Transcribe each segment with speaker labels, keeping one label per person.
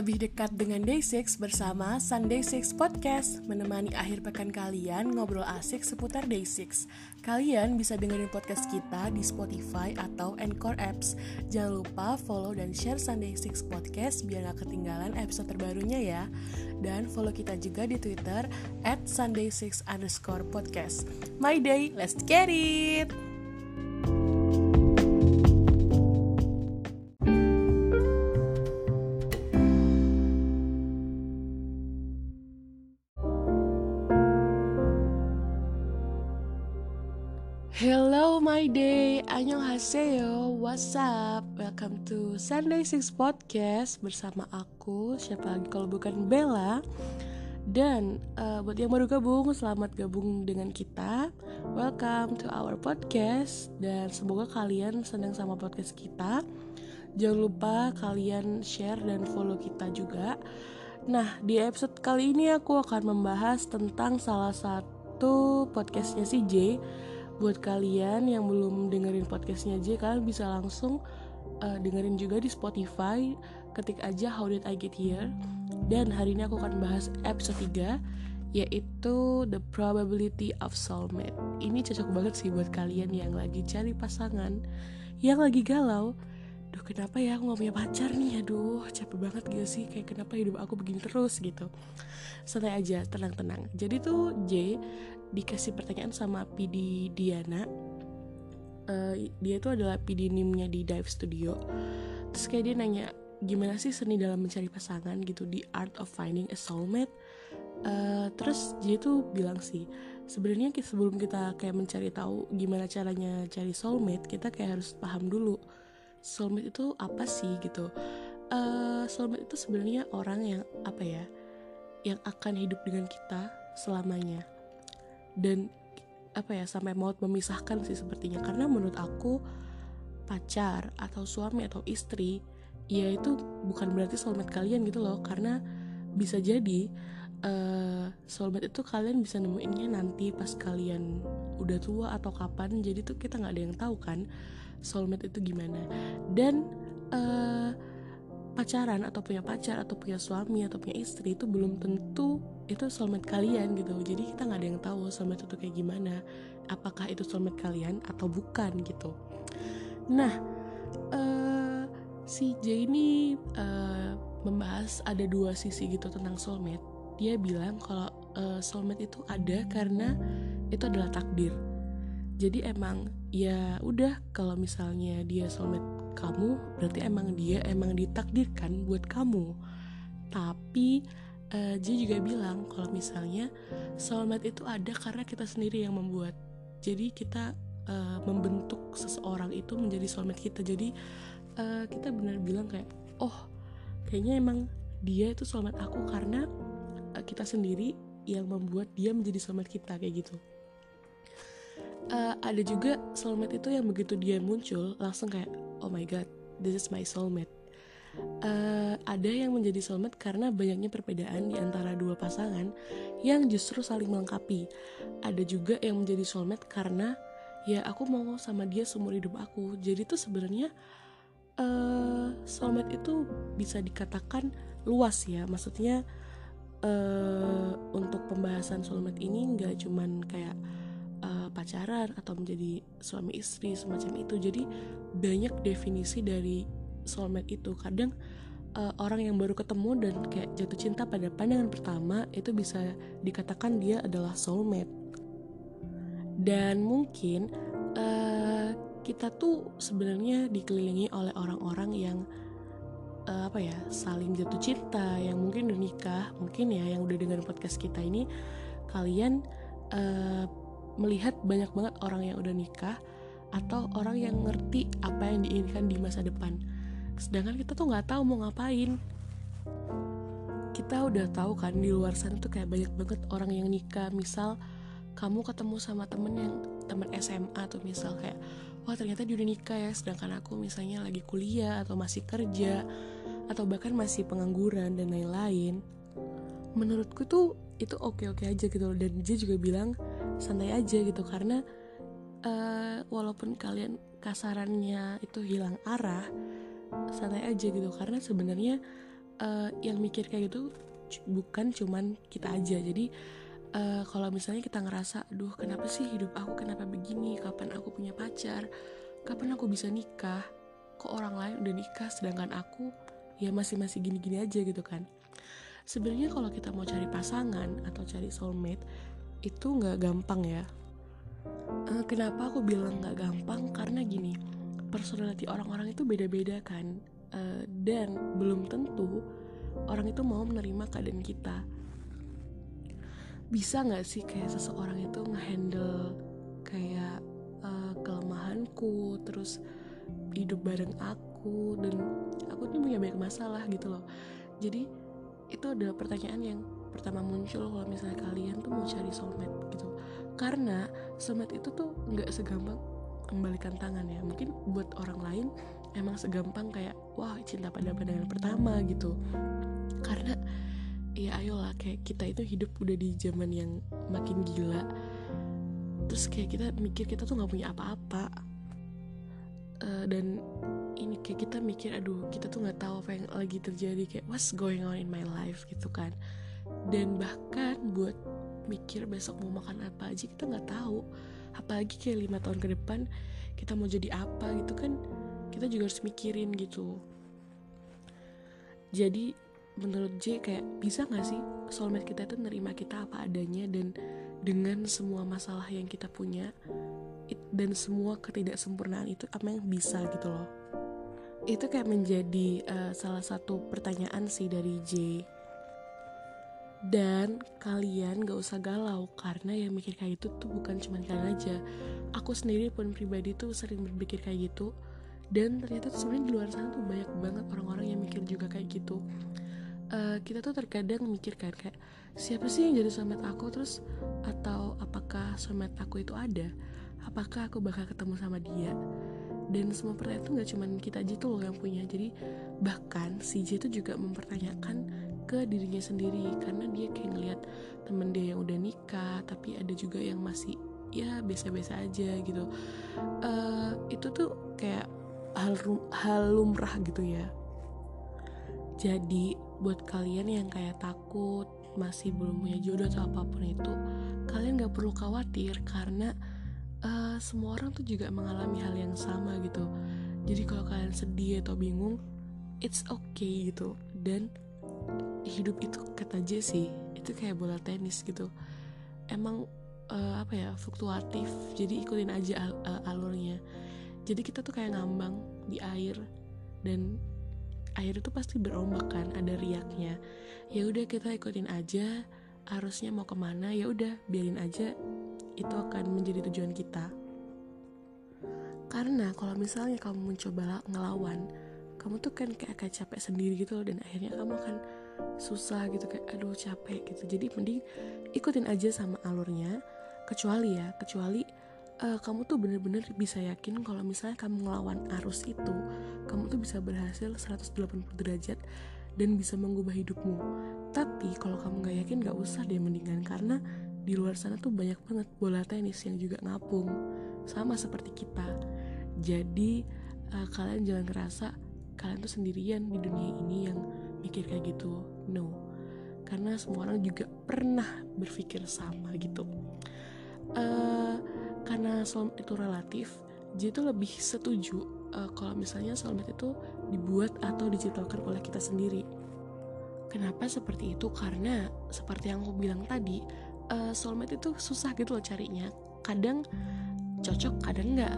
Speaker 1: lebih dekat dengan Day6 bersama Sunday 6 Podcast. Menemani akhir pekan kalian ngobrol asik seputar Day6 Kalian bisa dengerin podcast kita di Spotify atau Anchor Apps. Jangan lupa follow dan share Sunday 6 Podcast biar gak ketinggalan episode terbarunya ya. Dan follow kita juga di Twitter at Sunday6 underscore podcast. My day, let's get it! Day, annyeonghaseyo, what's up? Welcome to Sunday Six Podcast bersama aku, siapa lagi kalau bukan Bella. Dan uh, buat yang baru gabung, selamat gabung dengan kita. Welcome to our podcast Dan semoga kalian senang sama podcast kita. Jangan lupa kalian share dan follow kita juga. Nah, di episode kali ini aku akan membahas tentang salah satu podcastnya si J buat kalian yang belum dengerin podcastnya aja kalian bisa langsung uh, dengerin juga di Spotify. Ketik aja How Did I Get Here? Dan hari ini aku akan bahas episode 3 yaitu The Probability of Soulmate. Ini cocok banget sih buat kalian yang lagi cari pasangan yang lagi galau Duh kenapa ya aku gak punya pacar nih? Aduh capek banget gitu sih. Kayak kenapa hidup aku begini terus gitu. Santai aja tenang-tenang. Jadi tuh J dikasih pertanyaan sama PD Diana. Uh, dia itu adalah PD nimnya di Dive Studio. Terus kayak dia nanya gimana sih seni dalam mencari pasangan? gitu di Art of Finding a Soulmate. Uh, terus dia tuh bilang sih sebenarnya sebelum kita kayak mencari tahu gimana caranya cari soulmate kita kayak harus paham dulu soulmate itu apa sih gitu? Uh, soulmate itu sebenarnya orang yang apa ya yang akan hidup dengan kita selamanya. Dan apa ya sampai mau memisahkan sih sepertinya. Karena menurut aku pacar atau suami atau istri ya itu bukan berarti soulmate kalian gitu loh. Karena bisa jadi uh, soulmate itu kalian bisa nemuinnya nanti pas kalian udah tua atau kapan. Jadi tuh kita nggak ada yang tahu kan soulmate itu gimana. Dan uh, pacaran atau punya pacar atau punya suami atau punya istri itu belum tentu itu soulmate kalian gitu. Jadi kita nggak ada yang tahu soulmate itu kayak gimana. Apakah itu soulmate kalian atau bukan gitu. Nah uh, si J ini uh, membahas ada dua sisi gitu tentang soulmate. Dia bilang kalau uh, soulmate itu ada karena itu adalah takdir jadi emang ya udah kalau misalnya dia soulmate kamu berarti emang dia emang ditakdirkan buat kamu. Tapi uh, dia juga bilang kalau misalnya soulmate itu ada karena kita sendiri yang membuat. Jadi kita uh, membentuk seseorang itu menjadi soulmate kita. Jadi uh, kita benar bilang kayak oh kayaknya emang dia itu soulmate aku karena uh, kita sendiri yang membuat dia menjadi soulmate kita kayak gitu uh, ada juga soulmate itu yang begitu dia muncul langsung kayak oh my god this is my soulmate. Uh, ada yang menjadi soulmate karena banyaknya perbedaan di antara dua pasangan yang justru saling melengkapi. Ada juga yang menjadi soulmate karena ya aku mau sama dia seumur hidup aku. Jadi tuh sebenarnya uh, soulmate itu bisa dikatakan luas ya. Maksudnya uh, untuk pembahasan soulmate ini nggak cuman kayak pacaran atau menjadi suami istri semacam itu. Jadi banyak definisi dari soulmate itu. Kadang uh, orang yang baru ketemu dan kayak jatuh cinta pada pandangan pertama itu bisa dikatakan dia adalah soulmate. Dan mungkin uh, kita tuh sebenarnya dikelilingi oleh orang-orang yang uh, apa ya saling jatuh cinta yang mungkin udah nikah mungkin ya yang udah dengar podcast kita ini. Kalian uh, melihat banyak banget orang yang udah nikah atau orang yang ngerti apa yang diinginkan di masa depan. Sedangkan kita tuh nggak tahu mau ngapain. Kita udah tahu kan di luar sana tuh kayak banyak banget orang yang nikah. Misal kamu ketemu sama temen yang temen SMA tuh misal kayak wah ternyata dia udah nikah ya sedangkan aku misalnya lagi kuliah atau masih kerja atau bahkan masih pengangguran dan lain-lain. Menurutku tuh itu oke-oke aja gitu loh. Dan dia juga bilang santai aja gitu. Karena uh, walaupun kalian kasarannya itu hilang arah santai aja gitu. Karena sebenarnya uh, yang mikir kayak gitu bukan cuman kita aja. Jadi uh, kalau misalnya kita ngerasa aduh kenapa sih hidup aku kenapa begini? Kapan aku punya pacar? Kapan aku bisa nikah? Kok orang lain udah nikah sedangkan aku ya masih masih gini-gini aja gitu kan. Sebenarnya kalau kita mau cari pasangan atau cari soulmate itu nggak gampang ya? Uh, kenapa aku bilang nggak gampang? Karena gini personality orang-orang itu beda-beda kan. Uh, dan belum tentu orang itu mau menerima keadaan kita. Bisa nggak sih kayak seseorang itu ngehandle kayak uh, kelemahanku terus hidup bareng aku dan aku tuh punya banyak masalah gitu loh. Jadi itu adalah pertanyaan yang pertama muncul kalau misalnya kalian tuh mau cari soulmate gitu. Karena soulmate itu tuh nggak segampang membalikan tangan ya. Mungkin buat orang lain emang segampang kayak wah cinta pada pandangan pertama gitu. Karena ya ayolah kayak kita itu hidup udah di zaman yang makin gila. Terus kayak kita mikir kita tuh nggak punya apa-apa. Uh, dan ini kayak kita mikir aduh kita tuh nggak tahu apa yang lagi terjadi kayak what's going on in my life? gitu kan dan bahkan buat mikir besok mau makan apa aja kita nggak tahu. Apalagi kayak lima tahun ke depan kita mau jadi apa gitu kan kita juga harus mikirin gitu. Jadi menurut J kayak bisa gak sih soulmate kita itu nerima kita apa adanya dan dengan semua masalah yang kita punya dan semua ketidaksempurnaan itu apa yang bisa gitu loh? Itu kayak menjadi uh, salah satu pertanyaan sih dari J dan kalian gak usah galau karena yang mikir kayak gitu tuh bukan cuma kalian aja. Aku sendiri pun pribadi tuh sering berpikir kayak gitu. Dan ternyata sebenarnya di luar sana tuh banyak banget orang-orang yang mikir juga kayak gitu. Uh, kita tuh terkadang mikir kan kayak siapa sih yang jadi soulmate aku? Terus atau apakah soulmate aku itu ada? Apakah aku bakal ketemu sama dia? Dan semua pertanyaan itu nggak cuma kita aja tuh loh yang punya. Jadi bahkan si J itu juga mempertanyakan ke dirinya sendiri karena dia kayak ngeliat temen dia yang udah nikah tapi ada juga yang masih ya biasa-biasa aja gitu. Uh, itu tuh kayak hal hal lumrah gitu ya. Jadi buat kalian yang kayak takut masih belum punya jodoh atau apa pun itu kalian gak perlu khawatir karena uh, semua orang tuh juga mengalami hal yang sama gitu. Jadi kalau kalian sedih atau bingung it's okay gitu. Dan hidup itu kata Jesse itu kayak bola tenis gitu. Emang uh, apa ya fluktuatif jadi ikutin aja al al alurnya. Jadi kita tuh kayak ngambang di air dan air itu pasti berombak kan ada riaknya. Ya udah kita ikutin aja arusnya mau ke mana ya udah biarin aja itu akan menjadi tujuan kita. Karena kalau misalnya kamu mencoba ngelawan kamu tuh kan kayak agak capek sendiri gitu loh dan akhirnya kamu akan susah gitu kayak aduh capek gitu. Jadi mending ikutin aja sama alurnya kecuali ya kecuali uh, kamu tuh bener-bener bisa yakin kalau misalnya kamu ngelawan arus itu kamu tuh bisa berhasil 180 derajat dan bisa mengubah hidupmu. Tapi kalau kamu nggak yakin nggak usah deh mendingan karena di luar sana tuh banyak banget bola tenis yang juga ngapung. Sama seperti kita. Jadi uh, kalian jangan ngerasa kalian tuh sendirian di dunia ini yang mikir kayak gitu no. Karena semua orang juga pernah berpikir sama gitu. Uh, karena soulmate itu relatif dia itu lebih setuju uh, kalau misalnya soulmate itu dibuat atau diciptakan oleh kita sendiri. Kenapa seperti itu? Karena seperti yang aku bilang tadi uh, soulmate itu susah gitu loh carinya. Kadang cocok kadang enggak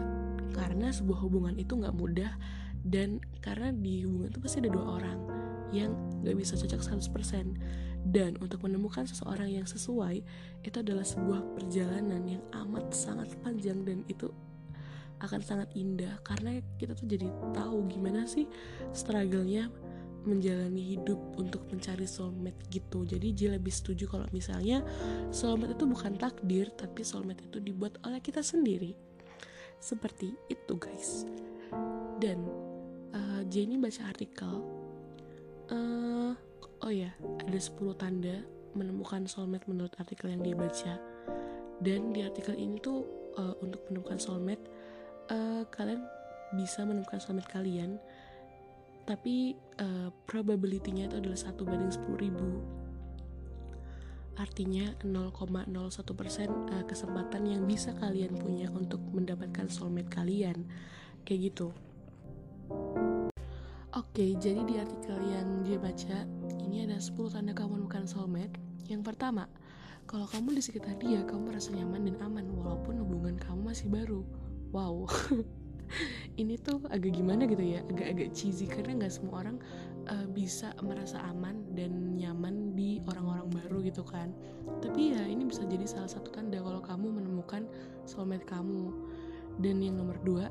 Speaker 1: karena sebuah hubungan itu nggak mudah dan karena di hubungan itu pasti ada dua orang yang gak bisa cocok 100% dan untuk menemukan seseorang yang sesuai itu adalah sebuah perjalanan yang amat sangat panjang dan itu akan sangat indah. Karena kita tuh jadi tahu gimana sih struggle-nya menjalani hidup untuk mencari soulmate gitu. Jadi dia lebih setuju kalau misalnya soulmate itu bukan takdir tapi soulmate itu dibuat oleh kita sendiri. Seperti itu guys. Dan uh, Jenny baca artikel uh, oh ya ada 10 tanda menemukan soulmate menurut artikel yang dia baca dan di artikel ini tuh uh, untuk menemukan soulmate uh, kalian bisa menemukan soulmate kalian. Tapi uh, probability-nya itu adalah satu banding 10 ribu. Artinya 0,01% uh, kesempatan yang bisa kalian punya untuk mendapatkan soulmate kalian. Kayak gitu Oke, jadi di artikel yang dia baca, ini ada 10 tanda kamu menemukan soulmate. Yang pertama, kalau kamu di sekitar dia, kamu merasa nyaman dan aman walaupun hubungan kamu masih baru. Wow, ini tuh agak gimana gitu ya, agak-agak cheesy karena nggak semua orang uh, bisa merasa aman dan nyaman di orang-orang baru gitu kan. Tapi ya ini bisa jadi salah satu tanda kalau kamu menemukan soulmate kamu. Dan yang nomor dua,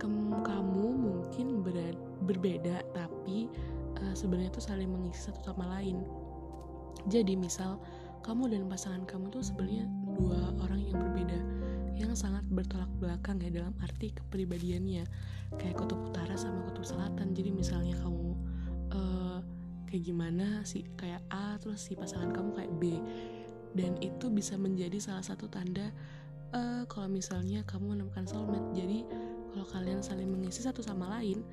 Speaker 1: kamu mungkin berada berbeda tapi uh, sebenarnya tuh saling mengisi satu sama lain. Jadi misal kamu dan pasangan kamu tuh sebenarnya dua orang yang berbeda yang sangat bertolak belakang ya dalam arti kepribadiannya. Kayak kutub utara sama kutub selatan. Jadi misalnya kamu uh, kayak gimana sih kayak A terus si pasangan kamu kayak B. Dan itu bisa menjadi salah satu tanda uh, kalau misalnya kamu menemukan soulmate. Jadi kalau kalian saling mengisi satu sama lain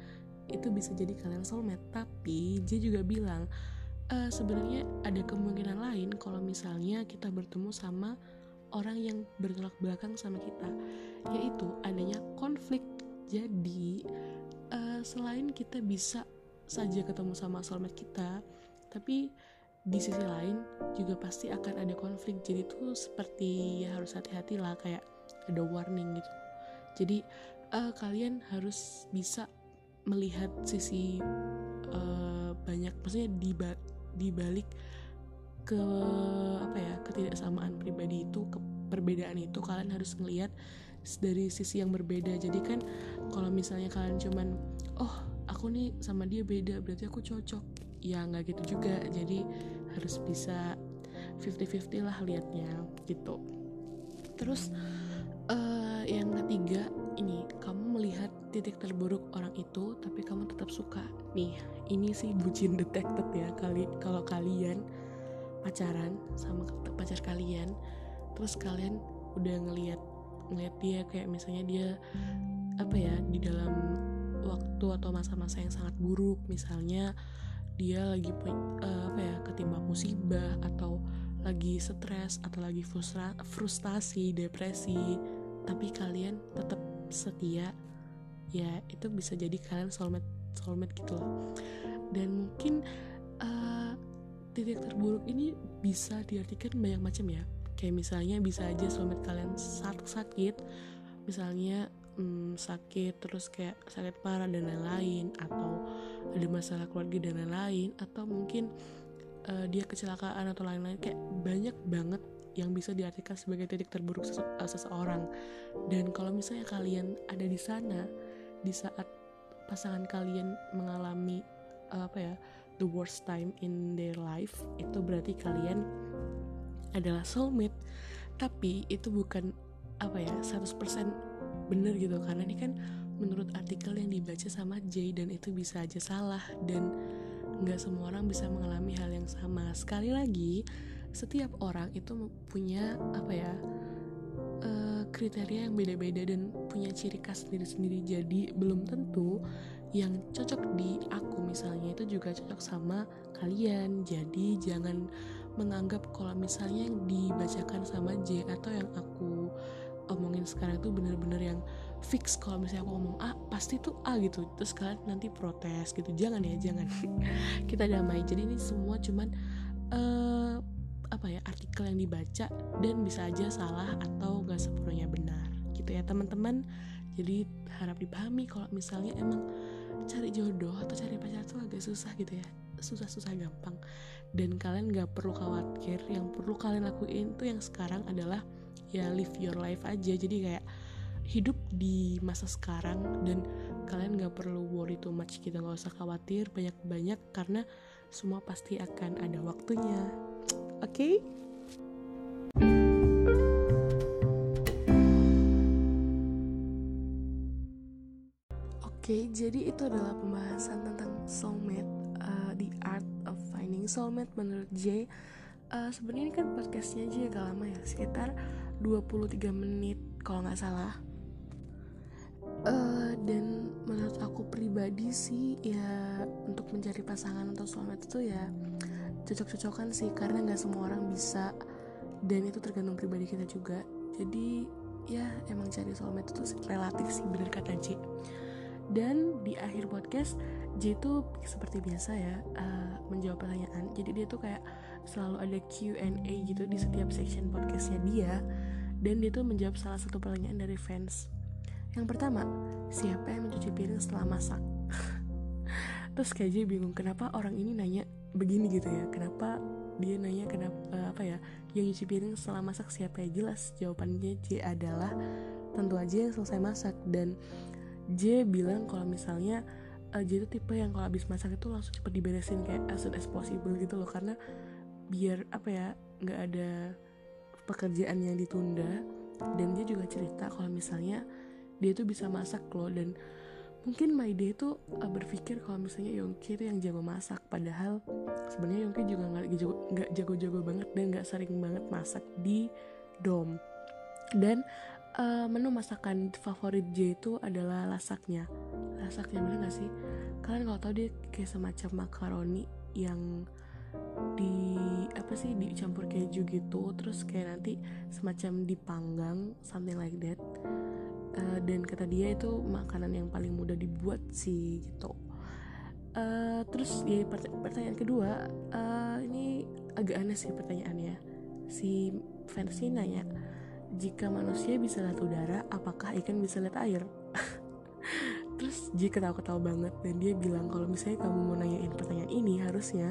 Speaker 1: itu bisa jadi kalian soulmate. Tapi dia juga bilang e, sebenarnya ada kemungkinan lain kalau misalnya kita bertemu sama orang yang bertolak belakang sama kita yaitu adanya konflik. Jadi uh, selain kita bisa saja ketemu sama soulmate kita tapi di sisi lain juga pasti akan ada konflik. Jadi tuh seperti ya harus hati-hati lah kayak ada warning gitu. Jadi uh, kalian harus bisa melihat sisi uh, banyak maksudnya di di balik ke apa ya ketidaksamaan pribadi itu ke perbedaan itu kalian harus melihat dari sisi yang berbeda. Jadi kan kalau misalnya kalian cuman oh aku nih sama dia beda berarti aku cocok. Ya nggak gitu juga. Jadi harus bisa 50-50 lah liatnya gitu. Terus uh, yang ketiga ini kamu melihat titik terburuk orang itu tapi kamu tetap suka. Nih ini sih bucin detected ya kali kalau kalian pacaran sama pacar kalian terus kalian udah ngelihat ngelihat dia kayak misalnya dia apa ya di dalam waktu atau masa-masa yang sangat buruk misalnya dia lagi uh, apa ya ketimpa musibah atau lagi stres atau lagi frustra frustasi depresi tapi kalian tetap setia ya itu bisa jadi kalian soulmate soulmate gitu loh dan mungkin uh, titik terburuk ini bisa diartikan banyak macam ya. Kayak misalnya bisa aja soulmate kalian saat sakit. Misalnya hmm, sakit terus kayak sakit parah dan lain-lain atau ada masalah keluarga dan lain-lain atau mungkin uh, dia kecelakaan atau lain-lain kayak banyak banget yang bisa diartikan sebagai titik terburuk sese uh, seseorang. Dan kalau misalnya kalian ada di sana di saat pasangan kalian mengalami uh, apa ya the worst time in their life, itu berarti kalian adalah soulmate. Tapi itu bukan apa ya 100% bener gitu. Karena ini kan menurut artikel yang dibaca sama Jay dan itu bisa aja salah. Dan nggak semua orang bisa mengalami hal yang sama. Sekali lagi setiap orang itu punya apa ya kriteria yang beda-beda dan punya ciri khas sendiri-sendiri. Jadi belum tentu yang cocok di aku misalnya itu juga cocok sama kalian. Jadi jangan menganggap kalau misalnya yang dibacakan sama J atau yang aku omongin sekarang itu bener-bener yang fix. Kalau misalnya aku ngomong A pasti tuh A gitu. Terus kalian nanti protes gitu. Jangan ya jangan. Kita damai. Jadi ini semua cuman uh, apa ya artikel yang dibaca dan bisa aja salah atau gak sepenuhnya benar gitu ya teman-teman. Jadi harap dipahami kalau misalnya emang cari jodoh atau cari pacar tuh agak susah gitu ya susah-susah gampang. Dan kalian gak perlu khawatir yang perlu kalian lakuin tuh yang sekarang adalah ya live your life aja. Jadi kayak hidup di masa sekarang dan kalian gak perlu worry too much gitu gak usah khawatir banyak-banyak karena semua pasti akan ada waktunya? Okay? Oke, jadi itu adalah pembahasan tentang soulmate, uh, the art of finding soulmate menurut Jay. Uh, Sebenarnya ini kan podcastnya aja agak lama ya, sekitar 23 menit kalau nggak salah. Uh, dan menurut aku pribadi sih ya untuk mencari pasangan atau soulmate itu ya cocok-cocokan sih karena nggak semua orang bisa. Dan itu tergantung pribadi kita juga. Jadi ya emang cari soulmate itu relatif sih bener kata J. Dan di akhir podcast J itu seperti biasa ya uh, menjawab pertanyaan. Jadi dia tuh kayak selalu ada Q&A gitu di setiap section podcastnya dia. Dan dia tuh menjawab salah satu pertanyaan dari fans. Yang pertama siapa yang mencuci piring setelah masak? Terus kayak J bingung kenapa orang ini nanya begini gitu ya kenapa dia nanya kenapa uh, apa ya yang nyuci piring setelah masak siapa ya jelas? Jawabannya J adalah tentu aja yang selesai masak. Dan J bilang kalau misalnya uh, J itu tipe yang kalau habis masak itu langsung cepet diberesin kayak as soon as possible gitu loh. Karena biar apa ya nggak ada pekerjaan yang ditunda. Dan dia juga cerita kalau misalnya dia tuh bisa masak loh. Dan mungkin my day tuh uh, berpikir kalau misalnya Yongki itu yang jago masak padahal sebenarnya Yongki juga nggak jago nggak jago-jago banget dan nggak sering banget masak di dom. Dan uh, menu masakan favorit J itu adalah lasaknya lasaknya bener gak sih? Kalian kalau tahu dia kayak semacam makaroni yang di apa sih dicampur keju gitu terus kayak nanti semacam dipanggang something like that uh, dan kata dia itu makanan yang paling mudah dibuat sih gitu. Uh, terus ya pertanyaan kedua uh, ini agak aneh sih pertanyaannya. Si ini nanya jika manusia bisa lihat udara apakah ikan bisa lihat air? Terus jika ketawa-ketawa banget dan dia bilang kalau misalnya kamu mau nanyain pertanyaan ini harusnya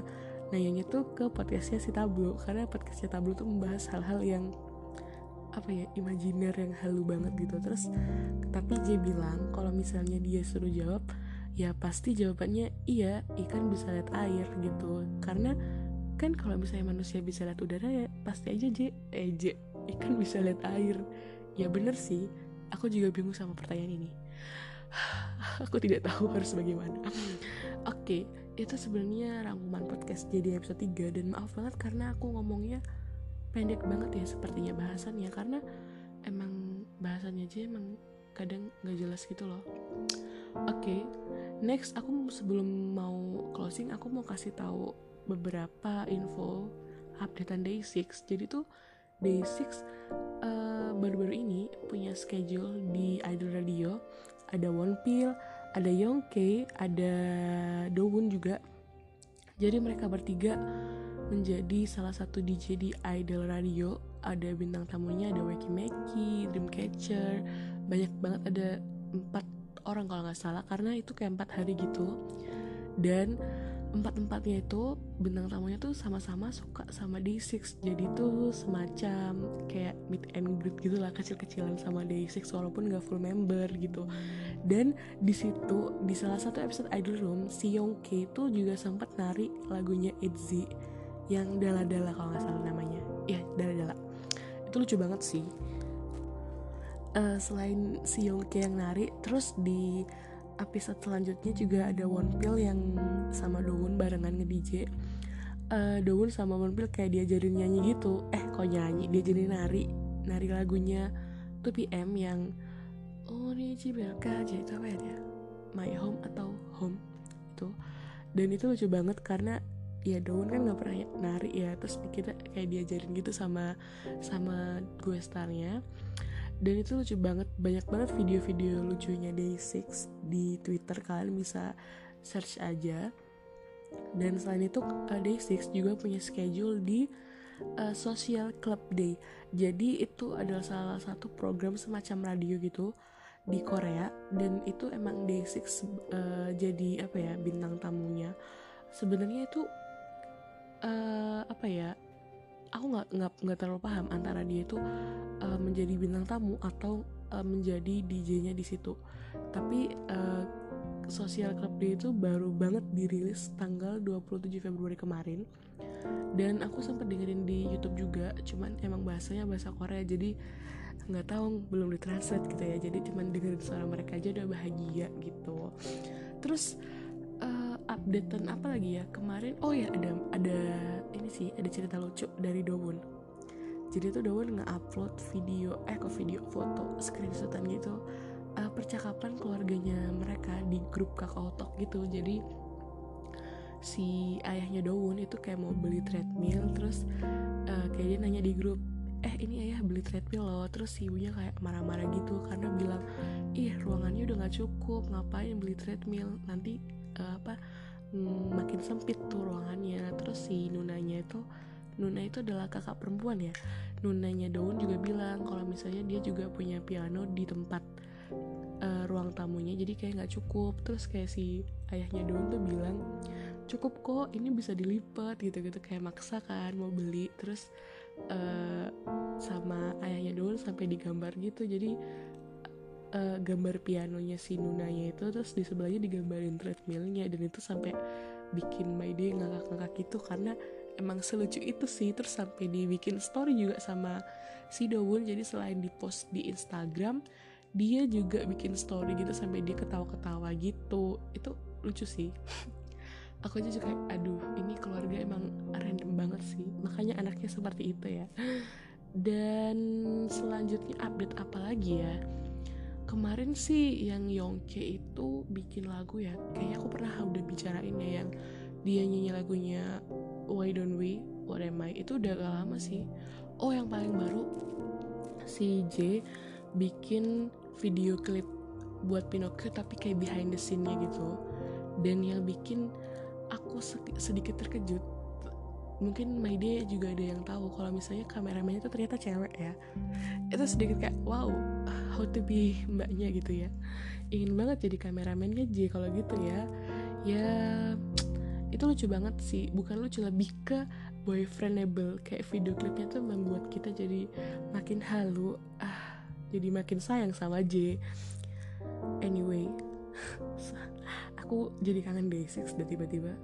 Speaker 1: nanyanya tuh ke podcastnya si Tablo karena podcastnya Tablo tuh membahas hal-hal yang apa ya imajiner yang halu banget gitu. Terus tapi J bilang kalau misalnya dia suruh jawab ya pasti jawabannya iya ikan bisa lihat air gitu. Karena kan kalau misalnya manusia bisa lihat udara ya pasti aja J eh J ikan bisa lihat air. Ya bener sih aku juga bingung sama pertanyaan ini. Aku tidak tahu harus bagaimana. Oke okay, itu sebenarnya rangkuman podcast jadi episode 3 dan maaf banget karena aku ngomongnya pendek banget ya sepertinya bahasannya karena emang bahasannya aja emang kadang nggak jelas gitu loh. Oke okay, next aku sebelum mau closing aku mau kasih tahu beberapa info updatean day 6 jadi tuh day 6 uh, baru-baru ini punya schedule di Idol Radio. Ada One Pill ada Yongke ada Dowon juga jadi mereka bertiga menjadi salah satu DJ di Idol Radio. Ada bintang tamunya ada Weki Meki, Dreamcatcher. Banyak banget ada empat orang kalau nggak salah karena itu kayak empat hari gitu. Dan empat-empatnya itu bintang tamunya tuh sama-sama suka sama Day6 jadi tuh semacam kayak meet and greet gitu lah kecil-kecilan sama Day6 walaupun gak full member gitu dan di situ di salah satu episode Idol Room si Yongke itu juga sempat nari lagunya ITZY yang dala-dala kalau nggak salah namanya. Ya dala-dala. Itu lucu banget sih. Uh, selain si Yongke yang nari terus di episode selanjutnya juga ada One Pill yang sama Dowon barengan nge-DJ uh, eh, Dowon sama One Pill kayak diajarin nyanyi gitu. Eh kok nyanyi? Diajarin nari nari lagunya 2PM yang Aja itu apa ya dia? My Home atau Home itu. Dan itu lucu banget karena ya Daun kan nggak pernah nari ya terus kita kayak diajarin gitu sama sama gue starnya. Dan itu lucu banget banyak banget video-video lucunya Day6 di Twitter kalian bisa search aja. Dan selain itu uh, Day6 juga punya schedule di uh, Social Club Day. Jadi itu adalah salah satu program semacam radio gitu di Korea dan itu emang Day6 uh, jadi apa ya bintang tamunya sebenarnya itu uh, apa ya aku nggak nggak nggak terlalu paham antara dia itu uh, menjadi bintang tamu atau uh, menjadi DJ-nya di situ. Tapi uh, Social Club Day itu baru banget dirilis tanggal 27 Februari kemarin dan aku sempat dengerin di YouTube juga cuman emang bahasanya bahasa Korea jadi nggak tahu belum ditranslate gitu ya. Jadi cuman dengerin suara mereka aja udah bahagia gitu. Terus updatean apa lagi ya? Kemarin oh ya ada ada ini sih ada cerita lucu dari Dowon jadi tuh Dowon nge-upload video eh kok video foto screenshotan gitu uh, percakapan keluarganya mereka di grup kakao talk gitu. Jadi si ayahnya Daun itu kayak mau beli treadmill terus uh, kayak dia nanya di grup eh ini ayah beli treadmill loh. Terus si ibunya kayak marah-marah gitu karena bilang ih ruangannya udah nggak cukup ngapain beli treadmill? Nanti uh, apa mm, makin sempit tuh ruangannya. Terus si nunanya itu Nuna itu adalah kakak perempuan ya. Nunanya Daun juga bilang kalau misalnya dia juga punya piano di tempat uh, ruang tamunya jadi kayak nggak cukup. Terus kayak si ayahnya Daun tuh bilang cukup kok ini bisa dilipat gitu-gitu kayak maksa kan mau beli. Terus uh, sama ayahnya dulu sampai digambar gitu. Jadi uh, gambar pianonya si Nunanya itu terus di sebelahnya digambarin treadmillnya. Dan itu sampai bikin My Day ngakak-ngakak gitu. Karena emang selucu itu sih. Terus sampai dibikin story juga sama si Dowun jadi selain di post di Instagram dia juga bikin story gitu sampai dia ketawa-ketawa gitu. Itu lucu sih aku aja juga kayak aduh ini keluarga emang random banget sih. Makanya anaknya seperti itu ya. Dan selanjutnya update apa lagi ya? Kemarin sih yang Yongke itu bikin lagu ya. Kayaknya aku pernah udah bicarain ya yang dia nyanyi lagunya Why Don't We What Am I? Itu udah gak lama sih. Oh yang paling baru si J bikin video klip buat Pinocchio tapi kayak behind the scene-nya gitu. Dan yang bikin aku sedikit terkejut. Mungkin Maide juga ada yang tahu kalau misalnya kameramennya itu ternyata cewek ya. Itu sedikit kayak wow how to be mbaknya gitu ya. Ingin banget jadi kameramennya J kalau gitu ya. Ya itu lucu banget sih. Bukan lucu lebih ke boyfriendable. Kayak video klipnya tuh membuat kita jadi makin halu ah jadi makin sayang sama J. Anyway aku jadi kangen Day6 dan tiba-tiba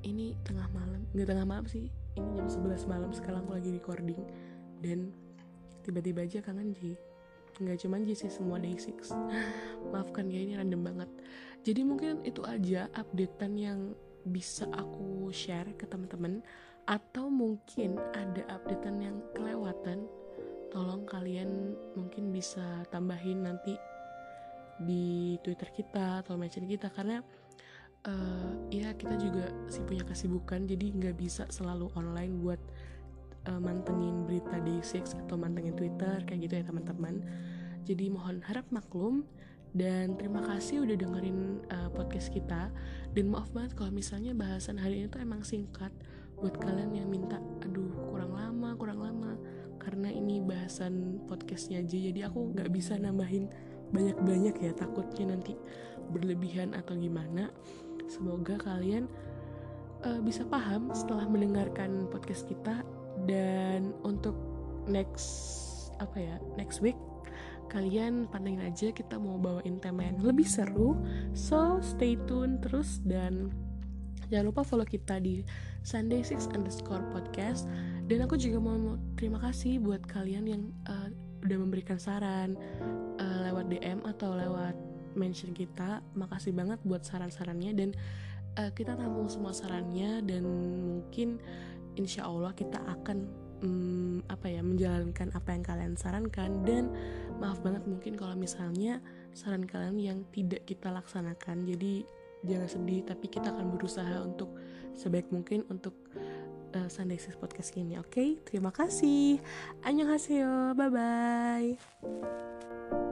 Speaker 1: ini tengah malam nggak tengah malam sih ini jam 11 malam sekarang aku lagi recording dan tiba-tiba aja kangen J nggak cuma J sih semua Day6 maafkan ya ini random banget. Jadi mungkin itu aja updatean yang bisa aku share ke teman-teman atau mungkin ada updatean yang kelewatan tolong kalian mungkin bisa tambahin nanti di Twitter kita atau mention kita karena uh, ya kita juga sih punya kesibukan jadi nggak bisa selalu online buat uh, mantengin berita di Six atau mantengin Twitter kayak gitu ya teman-teman. Jadi mohon harap maklum dan terima kasih udah dengerin uh, podcast kita. Dan maaf banget kalau misalnya bahasan hari ini tuh emang singkat buat kalian yang minta aduh kurang lama kurang lama karena ini bahasan podcastnya aja jadi aku nggak bisa nambahin banyak-banyak ya takutnya nanti berlebihan atau gimana. Semoga kalian uh, bisa paham setelah mendengarkan podcast kita. Dan untuk next apa ya next week kalian pantengin aja kita mau bawain tema yang lebih seru. So stay tune terus dan jangan lupa follow kita di Sunday Six underscore podcast. Dan aku juga mau terima kasih buat kalian yang uh, udah memberikan saran uh, lewat DM atau lewat mention kita makasih banget buat saran-sarannya. Dan uh, kita tampung semua sarannya dan mungkin insya Allah kita akan um, apa ya menjalankan apa yang kalian sarankan. Dan maaf banget mungkin kalau misalnya saran kalian yang tidak kita laksanakan. Jadi jangan sedih tapi kita akan berusaha untuk sebaik mungkin untuk uh, Sunday Sis Podcast ini oke? Okay? terima kasih. Annyeonghaseyo. Bye bye